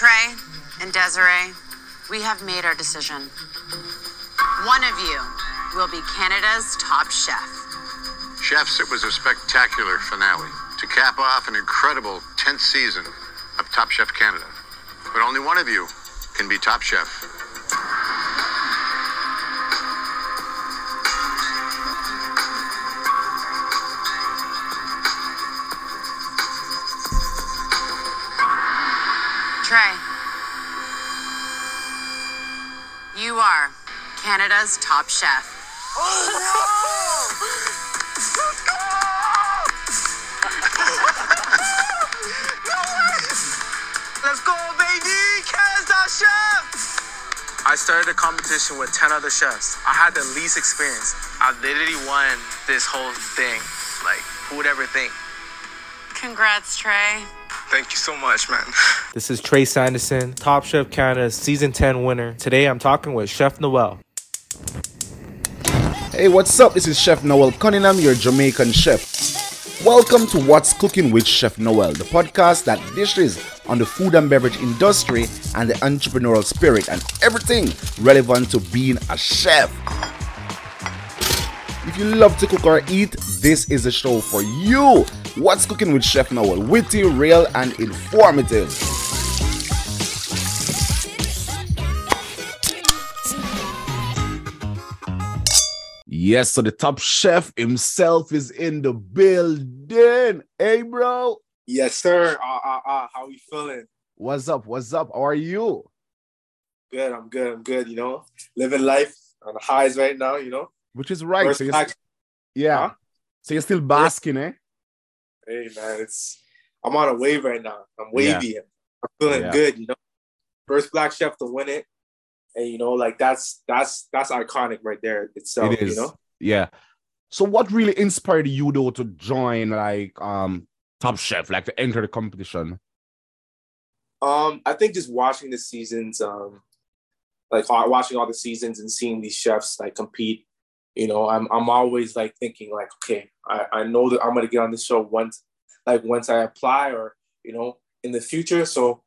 Tre and Desiree, we have made our decision. One of you will be Canada's top chef. Chefs, it was a spectacular finale to cap off an incredible 10th season of Top Chef Canada. But only one of you can be Top Chef. Canada's top chef. Let's go, baby! Canada chef! I started the competition with 10 other chefs. I had the least experience. I literally won this whole thing. Like, who would ever think? Congrats, Tre. Thank you so much, man. This is Tre Sanderson, Top Chef Canada season 10 winner. Today I'm talking with Chef Noel. Hey, what's up? This is Chef Noel Cunningham, your Jamaican chef. Welcome to What's Cooking with Chef Noel, the podcast that dishes on the food and beverage industry and the entrepreneurial spirit and everything relevant to being a chef. If you love to cook or eat, this is the show for you. What's Cooking with Chef Noel? Witty, real, and informative. Yes, so the top chef himself is in the building. Hey, bro. Yes, sir. Ah, ah, ah. How we feeling? What's up? What's up? How are you? Good. I'm good. I'm good. You know, living life on the highs right now. You know, Which is right. First So you're, black- yeah. Huh? So you're still basking, eh? hey man, it's I'm on a wave right now. I'm wavy. I'm feeling Yeah. good. You know, first black chef to win it, and you know, like that's that's that's iconic right there itself. it is. You know, Yeah. So what really inspired you though to join like um Top Chef, like to enter the competition? um, I think just watching the seasons, um, like uh, watching all the seasons and seeing these chefs like compete. You know, I'm I'm always like thinking like, okay, I, I know that I'm gonna get on this show once, like once I apply or you know in the future. So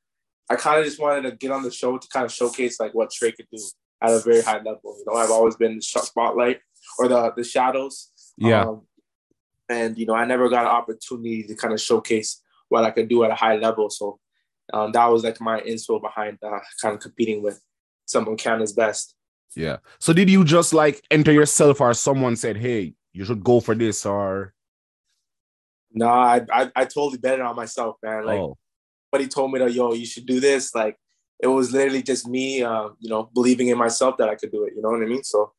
I kind of just wanted to get on the show to kind of showcase like what Tre could do at a very high level. You know, I've always been the spotlight or the the shadows. Yeah. Um, and you know, I never got an opportunity to kind of showcase what I could do at a high level. So um, that was like my inspo behind uh, kind of competing with some of Canada's best. Yeah. So did you just like enter yourself or someone said, hey, you should go for this or No, I, I I totally bet it on myself, man. Like oh somebody told me that yo, you should do this. Like it was literally just me, uh, you know, believing in myself that I could do it. You know what I mean? So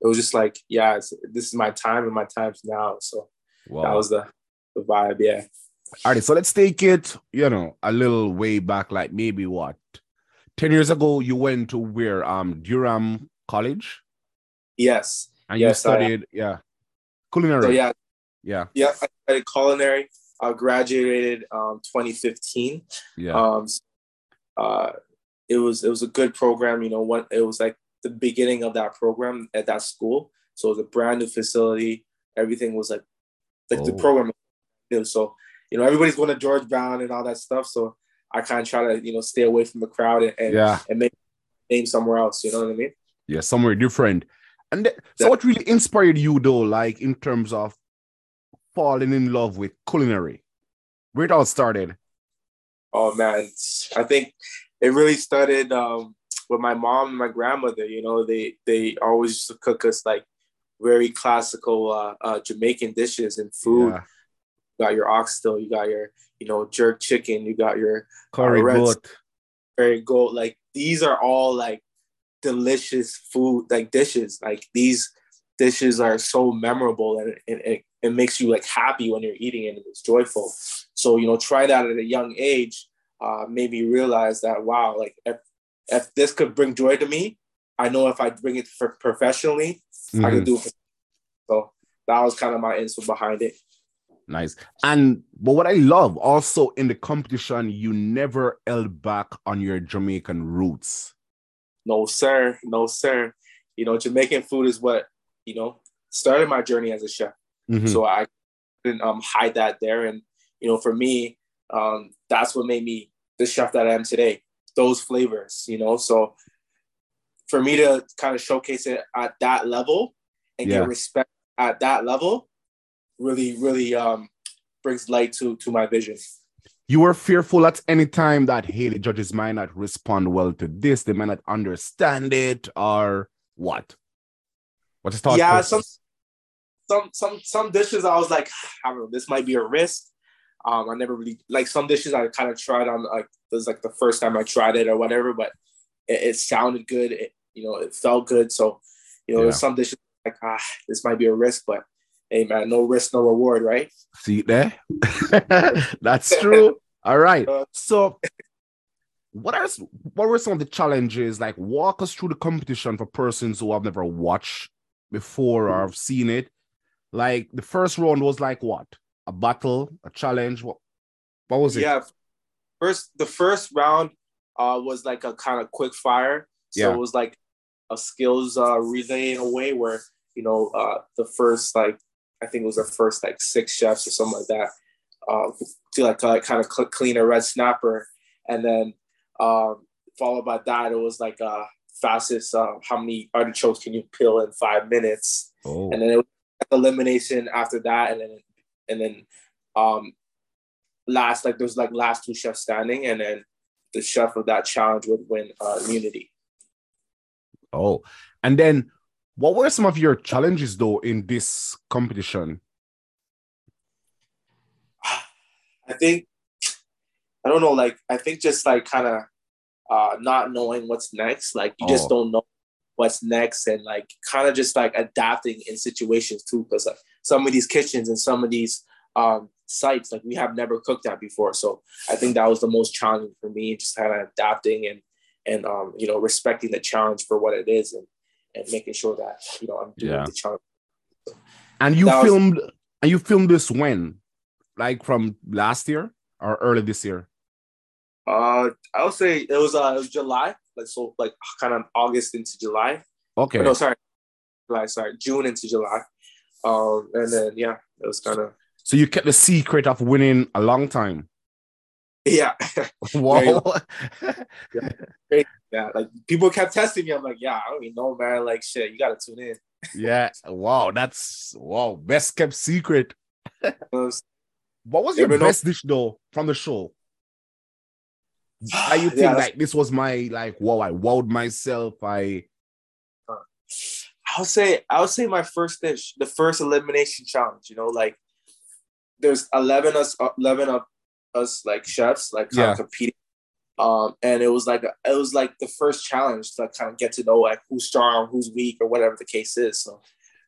it was just like, yeah, it's, this is my time and my time's now. So that was the the vibe. Yeah. All right, so let's take it, you know, a little way back, like maybe what, 10 years ago, you went to where, um, Durham College Yes. and Yes, you I- studied, yeah, culinary. So yeah, yeah, yeah. I studied culinary. I graduated um 2015. yeah, Um, uh, it was it was a good program. You know, what it was like the beginning of that program at that school. So it was a brand new facility. Everything was like like the Oh. program. new. So you know, everybody's going to George Brown and all that stuff. So I kind of try to you know stay away from the crowd and and, yeah, and make name somewhere else. You know what I mean? yeah, somewhere different. And th- so, what really inspired you, though, like in terms of falling in love with culinary? Where it all started? Oh man, I think it really started um, with my mom and my grandmother. You know, they they always used to cook us like very classical uh, uh, Jamaican dishes and food. Yeah. You got your oxtail, you got your you know jerk chicken, you got your Curry Uh, goat. very goat. Like these are all like delicious food, like dishes. Like these dishes are so memorable and and, it, it makes you like happy when you're eating it and it's joyful. So, you know, try that at a young age, uh, made me realize that, wow, like if, if this could bring joy to me, I know if I bring it for professionally, I Mhm. can do it. So that was kind of my inspo behind it. Nice. And but what I love also in the competition, you never held back on your Jamaican roots. No, sir. No, sir. You know, Jamaican food is what, you know, started my journey as a chef. Mhm. So I couldn't um, hide that there. And, you know, for me, um, that's what made me the chef that I am today. those flavors, you know. So for me to kind of showcase it at that level and Yeah. get respect at that level, really, really um, brings light to to my vision. You were fearful at any time that hey, the judges might not respond well to this, they might not understand it, or what? What's your thought? Yeah, some- Some some some dishes I was like, I don't know, this might be a risk. Um, I never really like some dishes I kind of tried on like it was like the first time I tried it or whatever, but it, it sounded good. It you know it felt good. So you know Yeah. some dishes like ah this might be a risk, but hey man, no risk, no reward, right? See there? That's true. All right. Uh, So, what are what were some of the challenges? Like, walk us through the competition for persons who have never watched before or have seen it. Like the first round was like what? A battle, a challenge. What? What was it? Yeah. First, the first round uh, was like a kind of quick fire. So Yeah. it was like a skills uh, relay in a way where, you know, uh, the first, like, I think it was the first like six chefs or something like that uh, to like uh, kind of cl- clean a red snapper. And then um, followed by that, it was like uh, fastest, uh, how many artichokes can you peel in five minutes? Oh, and then it was elimination after that, and then and then um last like there's like last two chefs standing, and then the chef of that challenge would win uh, immunity. oh, and then what were some of your challenges though in this competition? I think I don't know, like I think just like kind of uh not knowing what's next, like you Oh. just don't know what's next, and like kind of just like adapting in situations too, because like some of these kitchens and some of these um sites like we have never cooked at before so i think that was the most challenging for me just kind of adapting and and um you know respecting the challenge for what it is and and making sure that you know i'm doing Yeah. the challenge And you That was- filmed and you filmed this when? Like from last year or early this year? uh i would say it was uh it was july like so like kind of august into july Okay. No sorry july sorry june into july um and then yeah it was kind of So you kept the secret of winning a long time. yeah Wow. yeah like people kept testing me i'm like yeah i don't even know man like shit you gotta tune in yeah. Wow. That's wow. Best kept secret. What was your best dish though from the show? How you think that's- like this was my like wow, I wowed myself. I i'll say i'll say my first dish, the first elimination challenge. You know, like there's eleven us, eleven of us like chefs, like Yeah. competing. Um, and it was like it was like the first challenge to kind of get to know like who's strong, who's weak, or whatever the case is. So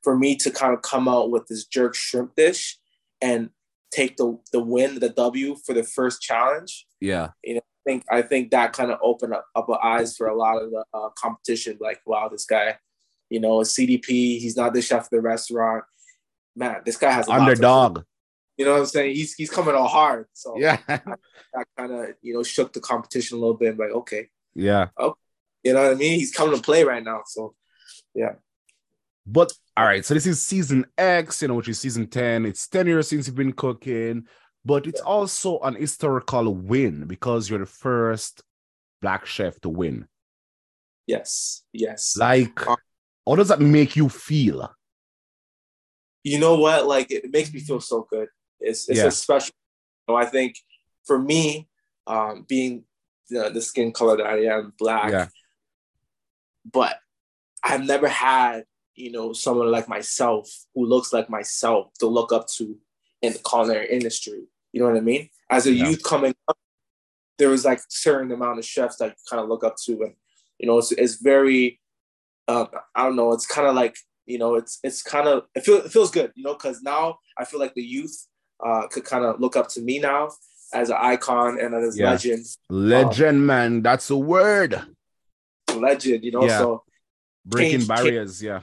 for me to kind of come out with this jerk shrimp dish and take the the win, the W for the first challenge, yeah. I think I think that kind of opened up, up our eyes for a lot of the uh, competition. Like, wow, this guy, you know, CDP. He's not the chef of the restaurant. Man, this guy has a lot to- Underdog. you know what I'm saying? He's he's coming all hard. So Yeah. that kind of you know shook the competition a little bit. Like, okay, yeah. you know what I mean? He's coming to play right now. So yeah. But all right, so this is season X, you know, which is season 10. It's 10 years since you've been cooking, but it's also an historical win because you're the first black chef to win. yes, yes. Like, Uh, how does that make you feel? you know what? Like it makes me feel so good. It's it's Yeah. a special. Know, I think for me, um, being the, the skin color that I am, black, Yeah. but I've never had you know someone like myself who looks like myself to look up to in the culinary industry. You know what I mean? As a Yeah. youth coming up, there was like certain amount of chefs that you kind of look up to, and you know it's it's very, um, I don't know, it's kind of like you know it's it's kind of it, feel, it feels good, you know, because now I feel like the youth uh, could kind of look up to me now as an icon and as a Yeah. legend, Legend, man. That's a word. legend, you know. Yeah. So Breaking Change- barriers. Yeah.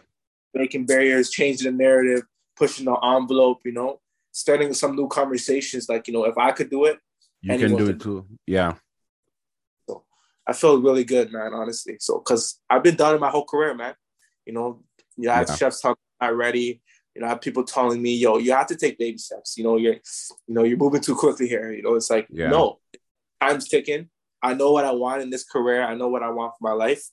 breaking barriers, changing the narrative, pushing the envelope, you know, starting some new conversations. Like, you know, if I could do it, You can do it too. Yeah. So I feel really good, man, honestly. So, because I've been done in my whole career, man. You know, you have Yeah. chefs talking not ready. You know, I have people telling me, "Yo, you have to take baby steps." You know, you're, you know, you're moving too quickly here. You know, it's like, Yeah. no, time's ticking. I know what I want in this career. I know what I want for my life.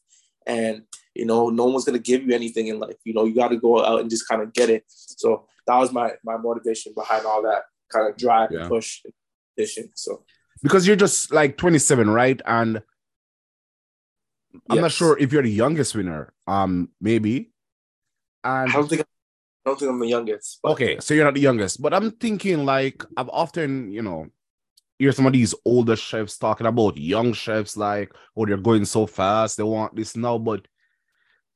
And, you know, no one's going to give you anything in life. You know, you got to go out and just kind of get it. So that was my, my motivation behind all that kind of drive yeah. and push and So, because you're just like 27, right? And I'm yes. not sure if you're the youngest winner. Um, maybe. And I don't think I don't think I'm the youngest. But... Okay, so you're not the youngest, but I'm thinking like I've often, you know, hear some of these older chefs talking about young chefs, like, oh, they're going so fast, they want this now, but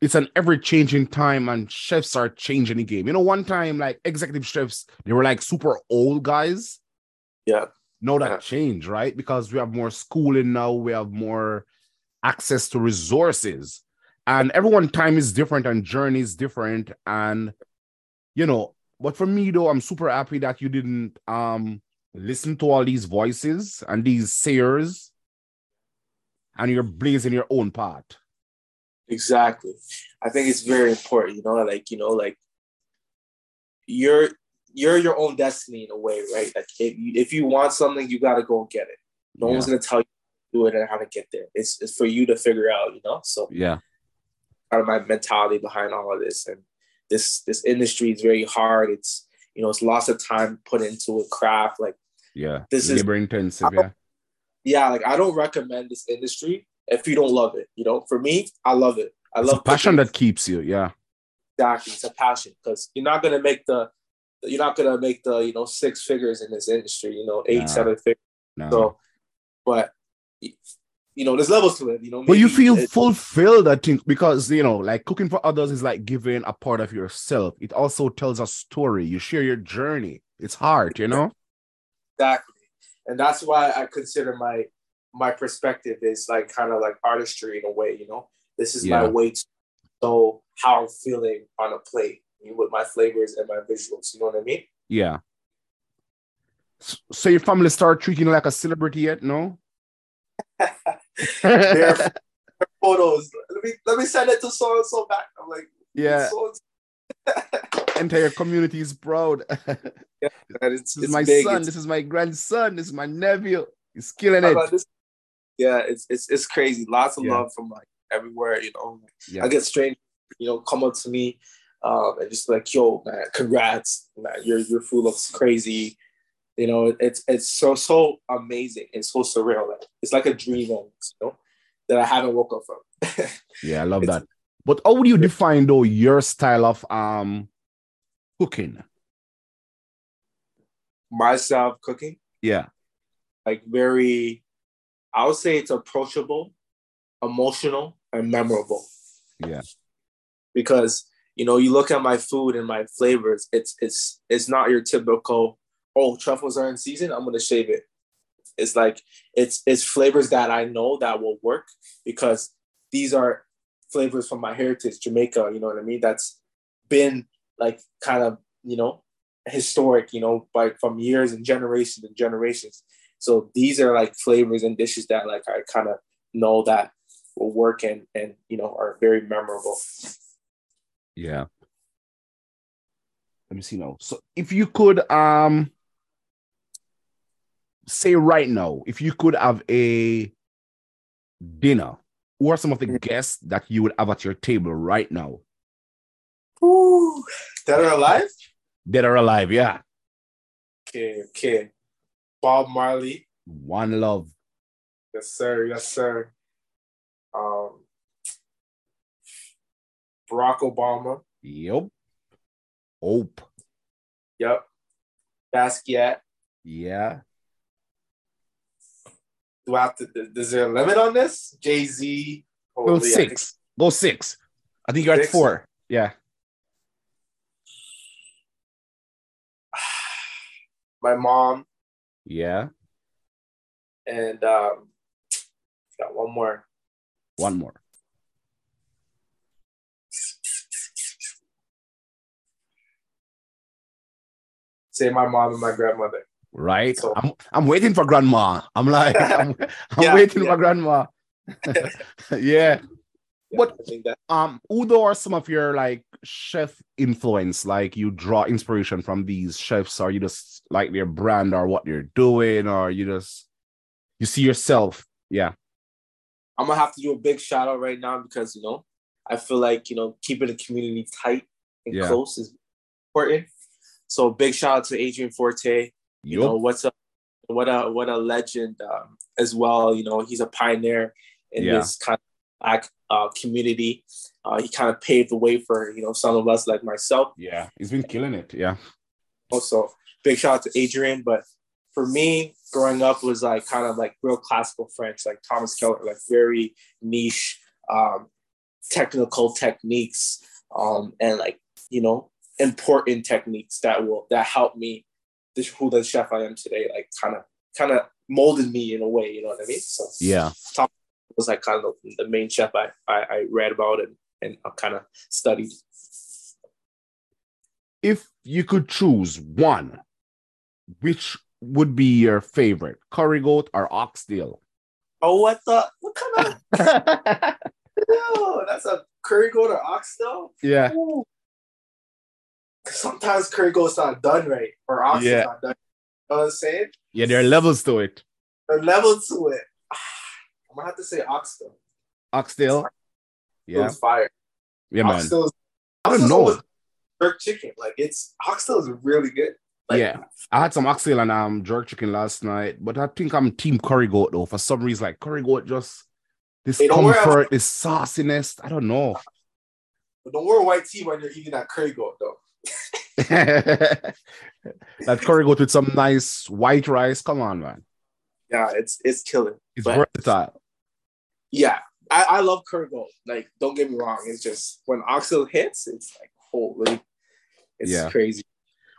it's an ever changing time and chefs are changing the game. You know, one time, like executive chefs, they were like super old guys. Yeah. Know that yeah. change, right? Because we have more schooling now, we have more access to resources, and everyone time is different and journey is different. And you know, but for me though, I'm super happy that you didn't um listen to all these voices and these sayers and you're blazing your own path exactly i think it's very important you know like you know like you're you're your own destiny in a way right like if you, if you want something you got to go and get it no yeah. one's going to tell you to do it and how to get there it's, it's for you to figure out you know so yeah part of my mentality behind all of this and this this industry is very hard it's you know, it's lots of time put into a craft. Like, yeah, this labor is labor intensive. Yeah, yeah. Like, I don't recommend this industry if you don't love it. You know, for me, I love it. I it's love passion that keeps you. Yeah, exactly. It's a passion because you're not gonna make the you're not gonna make the you know six figures in this industry. You know, eight, seven figures. No. So, but you know, there's levels to it, you know. But you feel fulfilled, I think, because you know, like cooking for others is like giving a part of yourself. It also tells a story. You share your journey. It's hard, you know. Exactly, and that's why I consider my my perspective is like kind of like artistry in a way. You know, this is yeah. my way to show how I'm feeling on a plate with my flavors and my visuals. You know what I mean? Yeah. So your family start treating you like a celebrity yet? No. their photos. Let me let me send it to so and so back. I'm like, yeah. Entire community is proud. yeah, it's, this is my big. son. It's, this is my grandson. This is my nephew. He's killing it. This? Yeah, it's it's it's crazy. Lots of yeah. love from like everywhere. You know, yeah. I get strange. You know, come up to me. Um, and just like, yo, man, congrats, man, your your food looks crazy. You know, it's it's so so amazing. It's so surreal. Like, it's like a dream almost, you know, that I haven't woke up from. yeah, I love that. But how would you define though your style of um cooking? Myself cooking? Yeah. Like very I would say it's approachable, emotional, and memorable. Yeah. Because you know, you look at my food and my flavors, it's it's it's not your typical oh, truffles are in season, I'm gonna shave it. It's like it's it's flavors that I know that will work because these are flavors from my heritage, Jamaica. You know what I mean? That's been like kind of you know historic, you know, by from years and generations and generations. So these are like flavors and dishes that like I kind of know that will work and and you know are very memorable. Yeah. Let me see now. So if you could um say right now, if you could have a dinner, who are some of the mm. guests that you would have at your table right now? Ooh, dead or alive? Dead or alive, yeah. Okay, okay. Bob Marley. One love. Yes, sir. Yes, sir. Um, Barack Obama. Yep. Hope. Yep. Basquiat. Yeah. Do I have to? Is there a limit on this? Jay Z. Go six. Go six. I think you're six? at four. Yeah. My mom. Yeah. And um, got one more. One more. Say my mom and my grandmother right? So, I'm I'm waiting for grandma. I'm like I'm, I'm yeah, waiting yeah. for grandma. yeah. Yeah. What um who are some of your like chef influence? Like you draw inspiration from these chefs, or you just like their brand or what they're doing, or you just you see yourself? Yeah. I'm gonna have to do a big shout out right now because you know I feel like you know keeping the community tight and Yeah. close is important. So big shout out to Adrian Forte. You know what's a what a what a legend um, as well. You know he's a pioneer in Yeah. this kind of black uh, community. Uh, he kind of paved the way for you know some of us like myself. Yeah, he's been killing it. Yeah. Also, big shout out to Adrian. But for me, growing up was like kind of like real classical French, like Thomas Keller, like very niche, um, technical techniques, um, and like you know important techniques that will that help me this who the chef I am today. Like kind of kind of molded me in a way. You know what I mean? So Yeah. Was like kind of the, the main chef I, I I read about and and I kind of studied. If you could choose one, which would be your favorite, curry goat or oxtail? Oh, what the what kind of no, that's a curry goat or oxtail. yeah. Ooh. Sometimes curry goat's not done right, or oxtail's Yeah. not done. You know what I'm saying? Yeah, there are levels to it. The level to it. I'm gonna have to say oxtail. Oxtail. Yeah. Fire. Yeah, man. Oxtail's, I don't know. Jerk chicken, like it's oxtail is really good. Like, yeah. I had some oxtail and um jerk chicken last night, but I think I'm team curry goat though. For some reason, like curry goat just this Hey, don't worry, I- comfort, this sauciness. I don't know. But don't wear white tee when you're eating that curry goat though. that curry goat with some nice white rice. Come on, man. Yeah, it's it's killing. It's But- versatile. Yeah, I, I love curry goat. Like, don't get me wrong. It's just when oxtail hits, it's like holy, it's Yeah. crazy.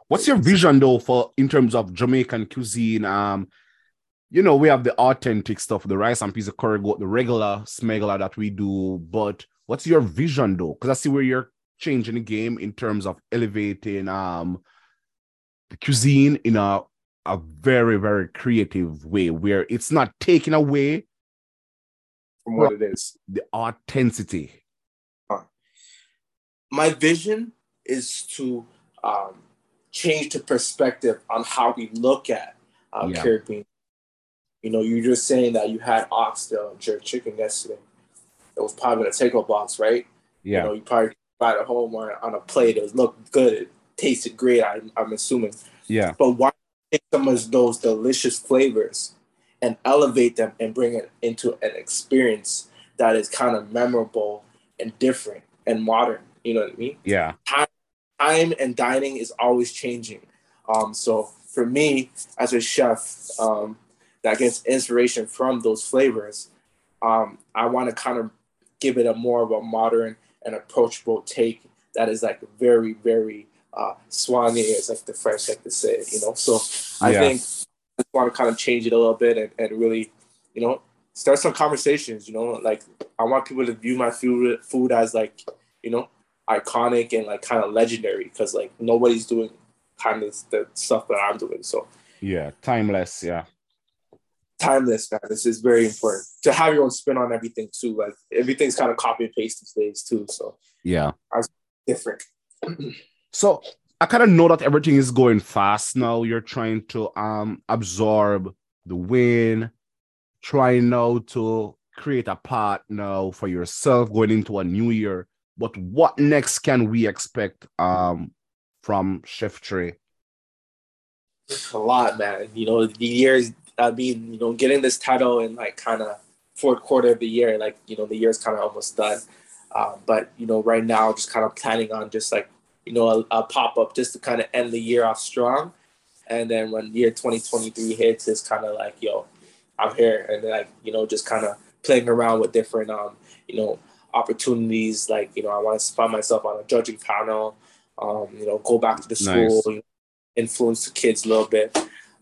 What's your vision though for in terms of Jamaican cuisine? Um, you know, we have the authentic stuff, the rice and piece of curry goat, the regular smuggler that we do. But what's your vision though? Because I see where you're changing the game in terms of elevating um the cuisine in a a very, very creative way where it's not taking away From what it is, the authenticity. my vision is to um, change the perspective on how we look at uh, Yeah. Caribbean. You know, you're just saying that you had oxtail and jerk chicken yesterday. It was probably in a takeout box, right? You Yeah. know, you probably brought it home or on a plate. It looked good. It tasted great. I, I'm assuming. Yeah. But why take some of those delicious flavors and elevate them and bring it into an experience that is kind of memorable and different and modern? You know what I mean? Yeah. Time time and dining is always changing. Um, so for me as a chef um, that gets inspiration from those flavors, um, I want to kind of give it a more of a modern and approachable take that is like very, very uh, soigné, as like the French like to say, you know. So I Yeah. think want to kind of change it a little bit and, and really, you know, start some conversations. You know, like I want people to view my food food as like, you know, iconic and like kind of legendary because like nobody's doing kind of the stuff that I'm doing. So Yeah. Timeless. Yeah. timeless, man. This is very important to have your own spin on everything too. Like everything's kind of copy and paste these days too. So Yeah. different. So I kind of know that everything is going fast now. You're trying to um absorb the win, trying now to create a path now for yourself going into a new year. But what next can we expect um from Chef Tre? a lot, man. You know, the years, I mean, you know, getting this title in like kind of fourth quarter of the year, like, you know, the year's kind of almost done. Um, but, you know, right now, just kind of planning on just like, you know, a, a pop up just to kind of end the year off strong. And then when year 2023 hits, it's kind of like, yo, I'm here. And like, you know, just kind of playing around with different, um, you know, opportunities. Like, you know, I want to find myself on a judging panel, um, you know, go back to the Nice. school, influence the kids a little bit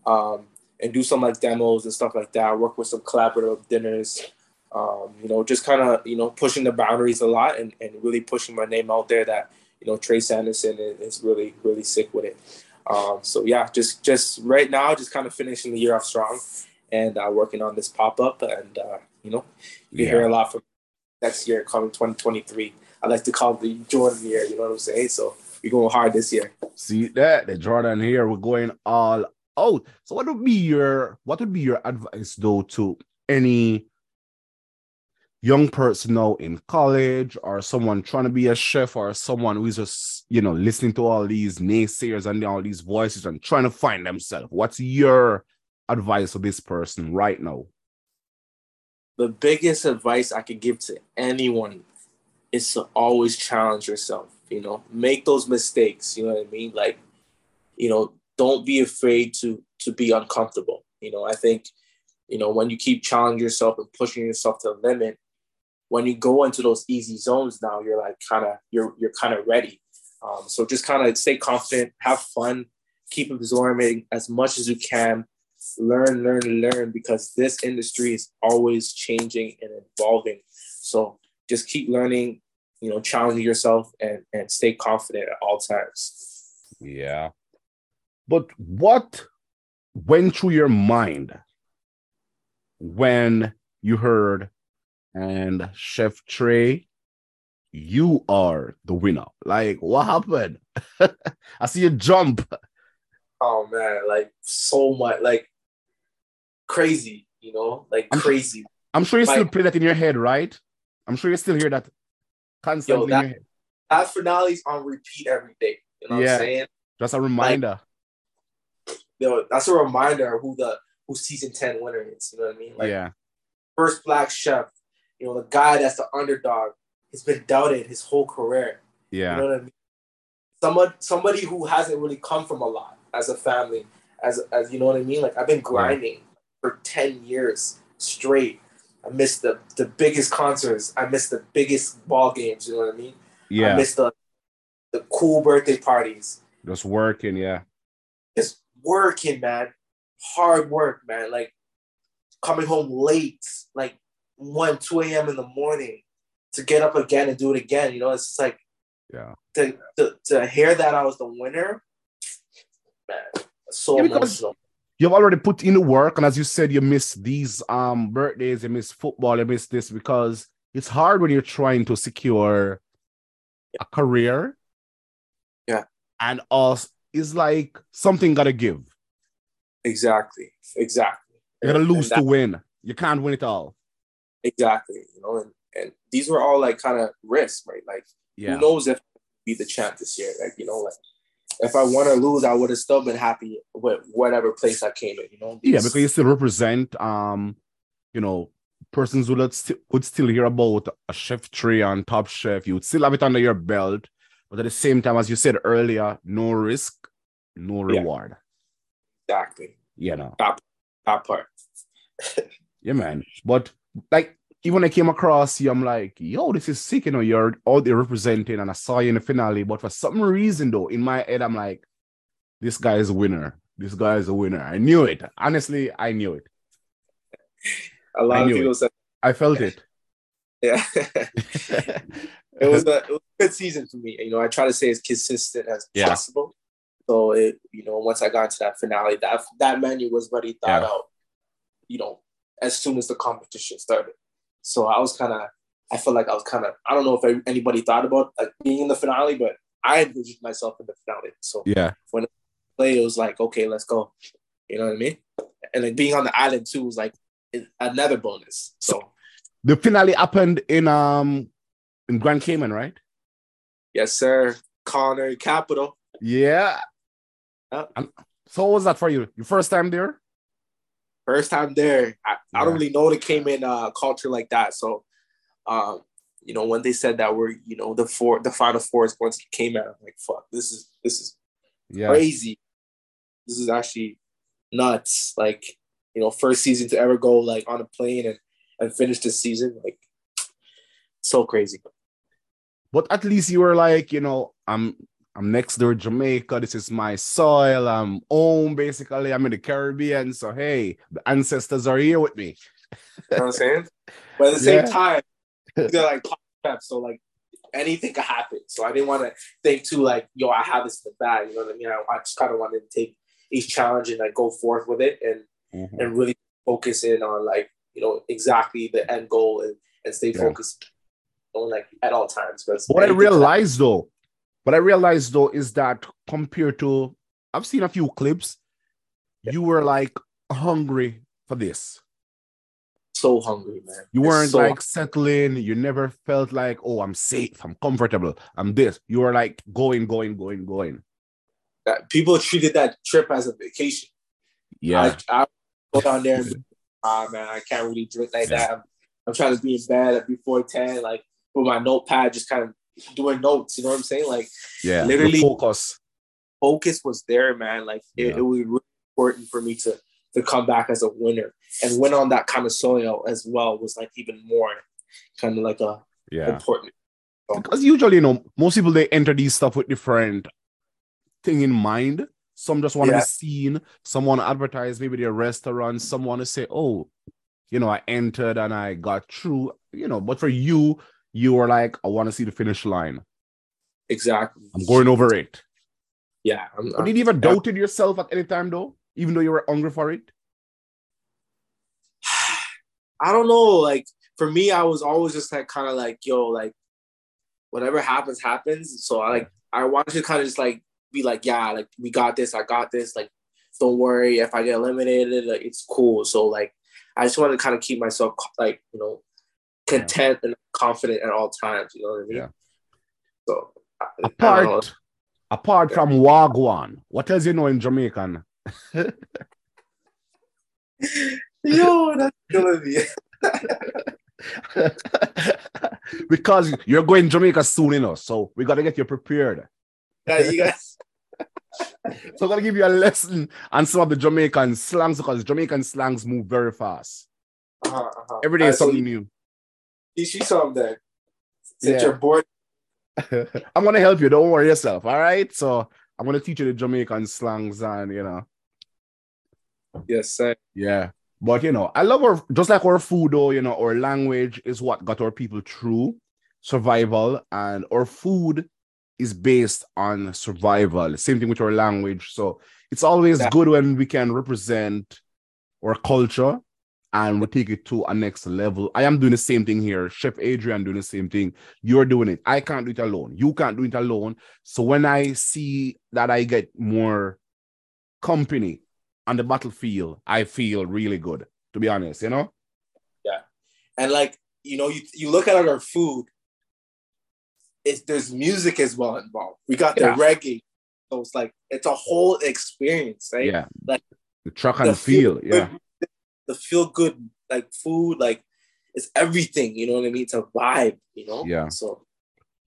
um, and do some like demos and stuff like that work with some collaborative dinners um, you know just kind of you know pushing the boundaries a lot and, and really pushing my name out there that you know tre sanderson is, really really sick with it. Um, so yeah just just right now just kind of finishing the year off strong and uh, working on this pop-up and uh, you know you hear a lot from next year coming 2023 i like to call it the jordan year you know what i'm saying? So we're going hard this year. See that? The Jordan here, we're going all out. So what would be your what would be your advice though to any young person now in college or someone trying to be a chef or someone who's just you know listening to all these naysayers and all these voices and trying to find themselves. What's your advice for this person right now? The biggest advice i could give to anyone is to always challenge yourself you know? Make those mistakes you know what i mean? Like you know don't be afraid to to be uncomfortable you know? I think you know when you keep challenging yourself and pushing yourself to the limit when you go into those easy zones now, you're like kind of you're you're kind of ready. Um, so just kind of stay confident, have fun, keep absorbing as much as you can, learn, learn, learn, because this industry is always changing and evolving. So just keep learning, you know, challenging yourself and and stay confident at all times. Yeah. But what went through your mind when you heard and Chef Tre, you are the winner. Like, what happened? I see you jump. Oh man, like so much, like crazy, you know, like I'm crazy. Sure, I'm sure you still play that in your head, right? I'm sure you still hear that constantly Yo, that, in your head. That finale's on repeat every day. You know yeah. what I'm saying? Just a reminder. Like, yo, that's a reminder of who the who season 10 winner is. You know what I mean? Like yeah. first black chef, you know, the guy that's the underdog He's been doubted his whole career. Yeah. You know what I mean? Someone somebody who hasn't really come from a lot as a family, as as you know what I mean? Like I've been grinding yeah. for 10 years straight. I missed the the biggest concerts. I missed the biggest ball games, you know what I mean? Yeah. I missed the the cool birthday parties. Just working, yeah. Just working, man. Hard work, man. Like coming home late, like 1, 2 a.m. in the morning to get up again and do it again. You know, it's just like, yeah, to, to, to hear that I was the winner, man, so yeah, emotional. You've already put in the work, and as you said, you miss these um birthdays, you miss football, you miss this because it's hard when you're trying to secure a career. Yeah. And also, it's like something gotta give. Exactly. Exactly. You gotta lose to win. You can't win it all. Exactly. You know, and, and these were all like kind of risks, right? Like yeah. who knows if I'll be the champ this year? Like, you know, like if I won or lose, I would have still been happy with whatever place I came in, you know? Yeah, because you still represent um, you know, persons who would, st- would still hear about a chef tree on top chef. You would still have it under your belt, but at the same time, as you said earlier, no risk, no reward. Yeah. Exactly. You know. That, that part. yeah, man. But like even when I came across you, I'm like, yo, this is sick. You know, you're all there representing, and I saw you in the finale. But for some reason, though, in my head, I'm like, this guy is a winner. This guy is a winner. I knew it. Honestly, I knew it. A lot of people it. said I felt it. Yeah. it was a, it was a good season for me. You know, I try to stay as consistent as Yeah. possible. So it, you know, once I got into that finale, that that menu was already thought Yeah. out. You know, as soon as the competition started. So I was kind of, I felt like I was kind of, I don't know if anybody thought about like being in the finale, but I envisioned myself in the finale. So Yeah. when it played, it was like, okay, let's go. You know what I mean? And like being on the island too was like another bonus. So The finale happened in um in Grand Cayman, right? yes, sir. Connor Capital. Yeah. And so what was that for you? Your first time there? First time there. I, I don't really know the Cayman uh, culture like that. So, um, you know, when they said that we're, you know, the four, the final four is going to Cayman, I'm like, fuck, this is this is Yeah. crazy. This is actually nuts. Like, you know, first season to ever go like on a plane and and finish the season, like, so crazy. But at least you were like, you know, I'm I'm next door Jamaica. This is my soil. I'm home, basically. I'm in the Caribbean. So hey, the ancestors are here with me. You know what I'm saying? But at the same Yeah. time, they're like chef, so like anything could happen. So I didn't want to think too like, yo, I have this in the bag. You know what I mean? I, I just kind of wanted to take each challenge and like go forth with it and Mhm. and really focus in on like you know exactly the end goal and and stay Yeah. focused on like at all times. Because What I realized though, what I realized though is that compared to I've seen a few clips, you were like hungry for this. so hungry, man. You weren't so- like settling. You never felt like, oh, I'm safe, I'm comfortable, I'm this. You were like going, going, going, going. that people treated that trip as a vacation. Yeah. I, I go down there and ah man, I can't really drink like Yeah. that. I'm, I'm trying to be in bed at before 10, like with my notepad, just kind of doing notes. You know what I'm saying? Like yeah. literally- focus. focus was there, man. Like it, Yeah. it was really important for me to to come back as a winner and win on that kind of soil as well was like even more kind of like a Yeah. important. Because usually, you know, most people they enter these stuff with different thing in mind. Some just want to Yeah. be seen. Some want to advertise maybe their restaurant. Some want to say, "Oh, you know, I entered and I got through." You know, but for you, you were like, "I want to see the finish line. Exactly. I'm going over it." Yeah. I'm, But did you ever yeah. doubted yourself at any time though, even though you were hungry for it? I don't know. Like for me, I was always just like kind of like, yo, like whatever happens, happens. So I like I wanted to kind of just like be like, yeah, like we got this, I got this. Like, don't worry if I get eliminated, like it's cool. So like I just wanted to kind of keep myself like, you know, content and confident at all times. You know what I mean? Yeah. So I, I don't know. Apart, apart from Wagwan, what else you know in Jamaican? Yo, that's killing me. because you're going to Jamaica soon enough, so we gotta get you prepared. Yeah, you guys. So I'm gonna give you a lesson on some of the Jamaican slangs because Jamaican slangs move very fast. Uh-huh, uh-huh. Every day is so something new. Teach you something. Since Yeah. you're bored. I'm gonna help you. Don't worry yourself. All right. So I'm gonna teach you the Jamaican slangs and you know, Yes, sir. yeah. But you know, I love our just like our food, though. You know, our language is what got our people through survival, and our food is based on survival. Same thing with our language. So it's always Yeah. good when we can represent our culture and we take it to a next level. I am doing the same thing here. Chef Adrian doing the same thing. You're doing it. I can't do it alone. You can't do it alone. So when I see that I get more company on the battlefield, I feel really good, to be honest, you know? Yeah. And like you know you, you look at our food it's there's music as well involved we got the Yeah. reggae so it's like it's a whole experience right Yeah. Like, the truck and the feel- yeah. The feel good like food like it's everything you know what i mean it's a vibe you know Yeah. so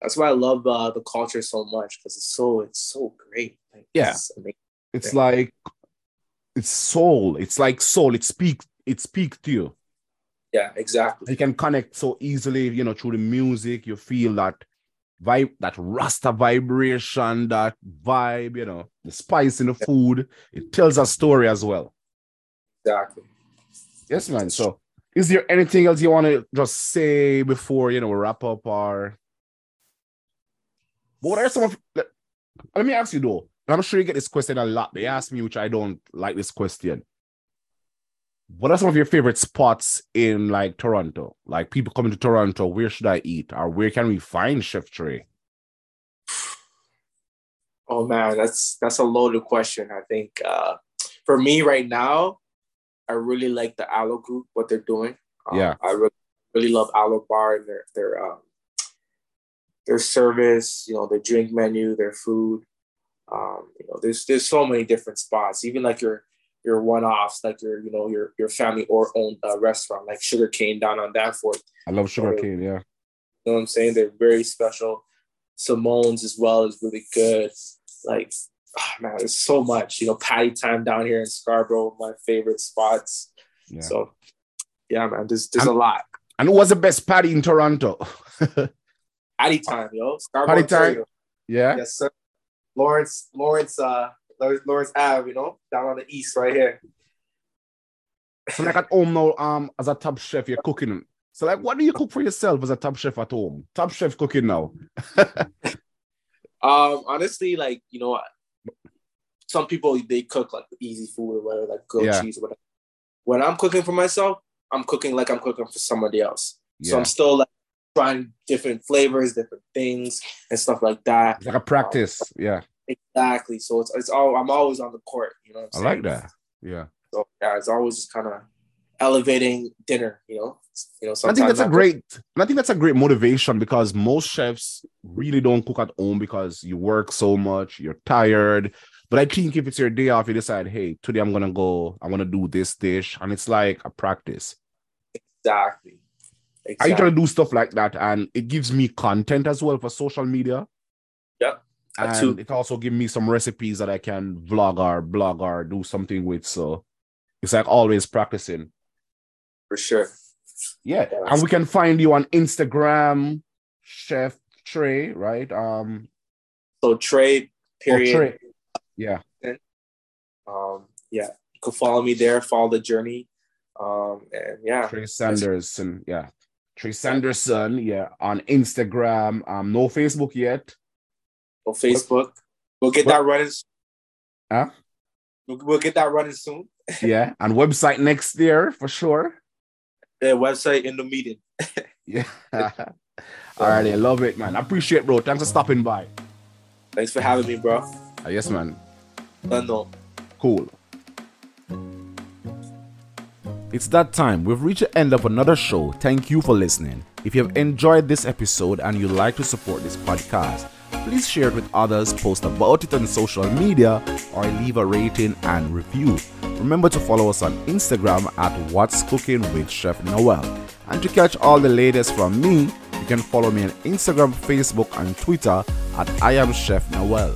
that's why i love uh, the culture so much because it's so it's so great like, Yeah. it's. It's like it's soul. It's like soul. It speaks, it speaks to you. yeah exactly You can connect so easily, you know, through the music. You feel that vibe, that rasta vibration, that vibe, you know, the spice in the food. It tells a story as well. exactly Yes, man. So, is there anything else you want to just say before you know we wrap up? Or what are some of? Let, let me ask you though. I'm sure you get this question a lot. They ask me, which I don't like this question. What are some of your favorite spots in like Toronto? Like people coming to Toronto, where should I eat, or where can we find Chef Tre? Oh man, that's that's a loaded question. I think uh, for me right now, I really like the Alo Group, what they're doing. Um, Yeah. I really really love Alo Bar and their their um, their service. You know, their drink menu, their food. Um, you know, there's there's so many different spots. Even like your your one offs, like your you know your your family or owned uh, restaurant, like Sugar Cane down on Danforth. I love sugarcane. Yeah, You know what I'm saying? They're very special. Simone's as well is really good. Like, ah, man, there's so much. You know, patty time down here in Scarborough, my favorite spots. yeah. So, yeah, man, there's there's I'm- a lot. and who was the best patty in Toronto? Patty time, yo. Scarborough, Patty time? Ontario. yeah, Yes, sir. Lawrence, Lawrence, uh, Lawrence, Lawrence Ave, you know, down on the east, right here. So like at home now, um, as a top chef, you're cooking. So like, what do you cook for yourself as a top chef at home? Top chef cooking now. Um, honestly, like you know, some people they cook like easy food or whatever, like grilled Yeah. cheese or whatever. When I'm cooking for myself, I'm cooking like I'm cooking for somebody else. So I'm still like trying different flavors, different things, and stuff like that. it's like a practice. Um, yeah, Exactly. So it's it's all I'm always on the court. You know I I'm like that. Yeah, So yeah, it's always just kind of elevating dinner. You know, you know. I think that's a great. I think that's a great motivation because most chefs really don't cook at home because you work so much, you're tired. But I think if it's your day off, you decide, hey, today I'm gonna go. I want to do this dish, and it's like a practice. Exactly. exactly. I try to do stuff like that, and it gives me content as well for social media. Yep. And too. it also gives me some recipes that I can vlog or blog or do something with. So it's like always practicing. For sure. Yeah. yeah and we can find you on Instagram, Chef Tre, right? Um so Tre period. Oh, Tre. Yeah. Um, yeah. You can follow me there, follow the journey. Um, and yeah. Tre Sanderson, yeah. Tre Sanderson, yeah, on Instagram. Um, no Facebook yet. No Facebook. We'll get what? that running. Huh? We'll, we'll get that running soon. yeah, and website next year for sure. Yeah, website in the meeting. yeah. All right, I love it, man. I appreciate, bro. Thanks for stopping by. Thanks for having me, bro. Uh, yes, man. No. Cool. It's that time. We've reached the end of another show. Thank you for listening. If you have enjoyed this episode and you'd like to support this podcast, please share it with others, post about it on social media, or leave a rating and review. Remember to follow us on Instagram at What's Cooking with Chef Noel. And to catch all the latest from me, you can follow me on Instagram, Facebook, and Twitter at I am Chef Noel.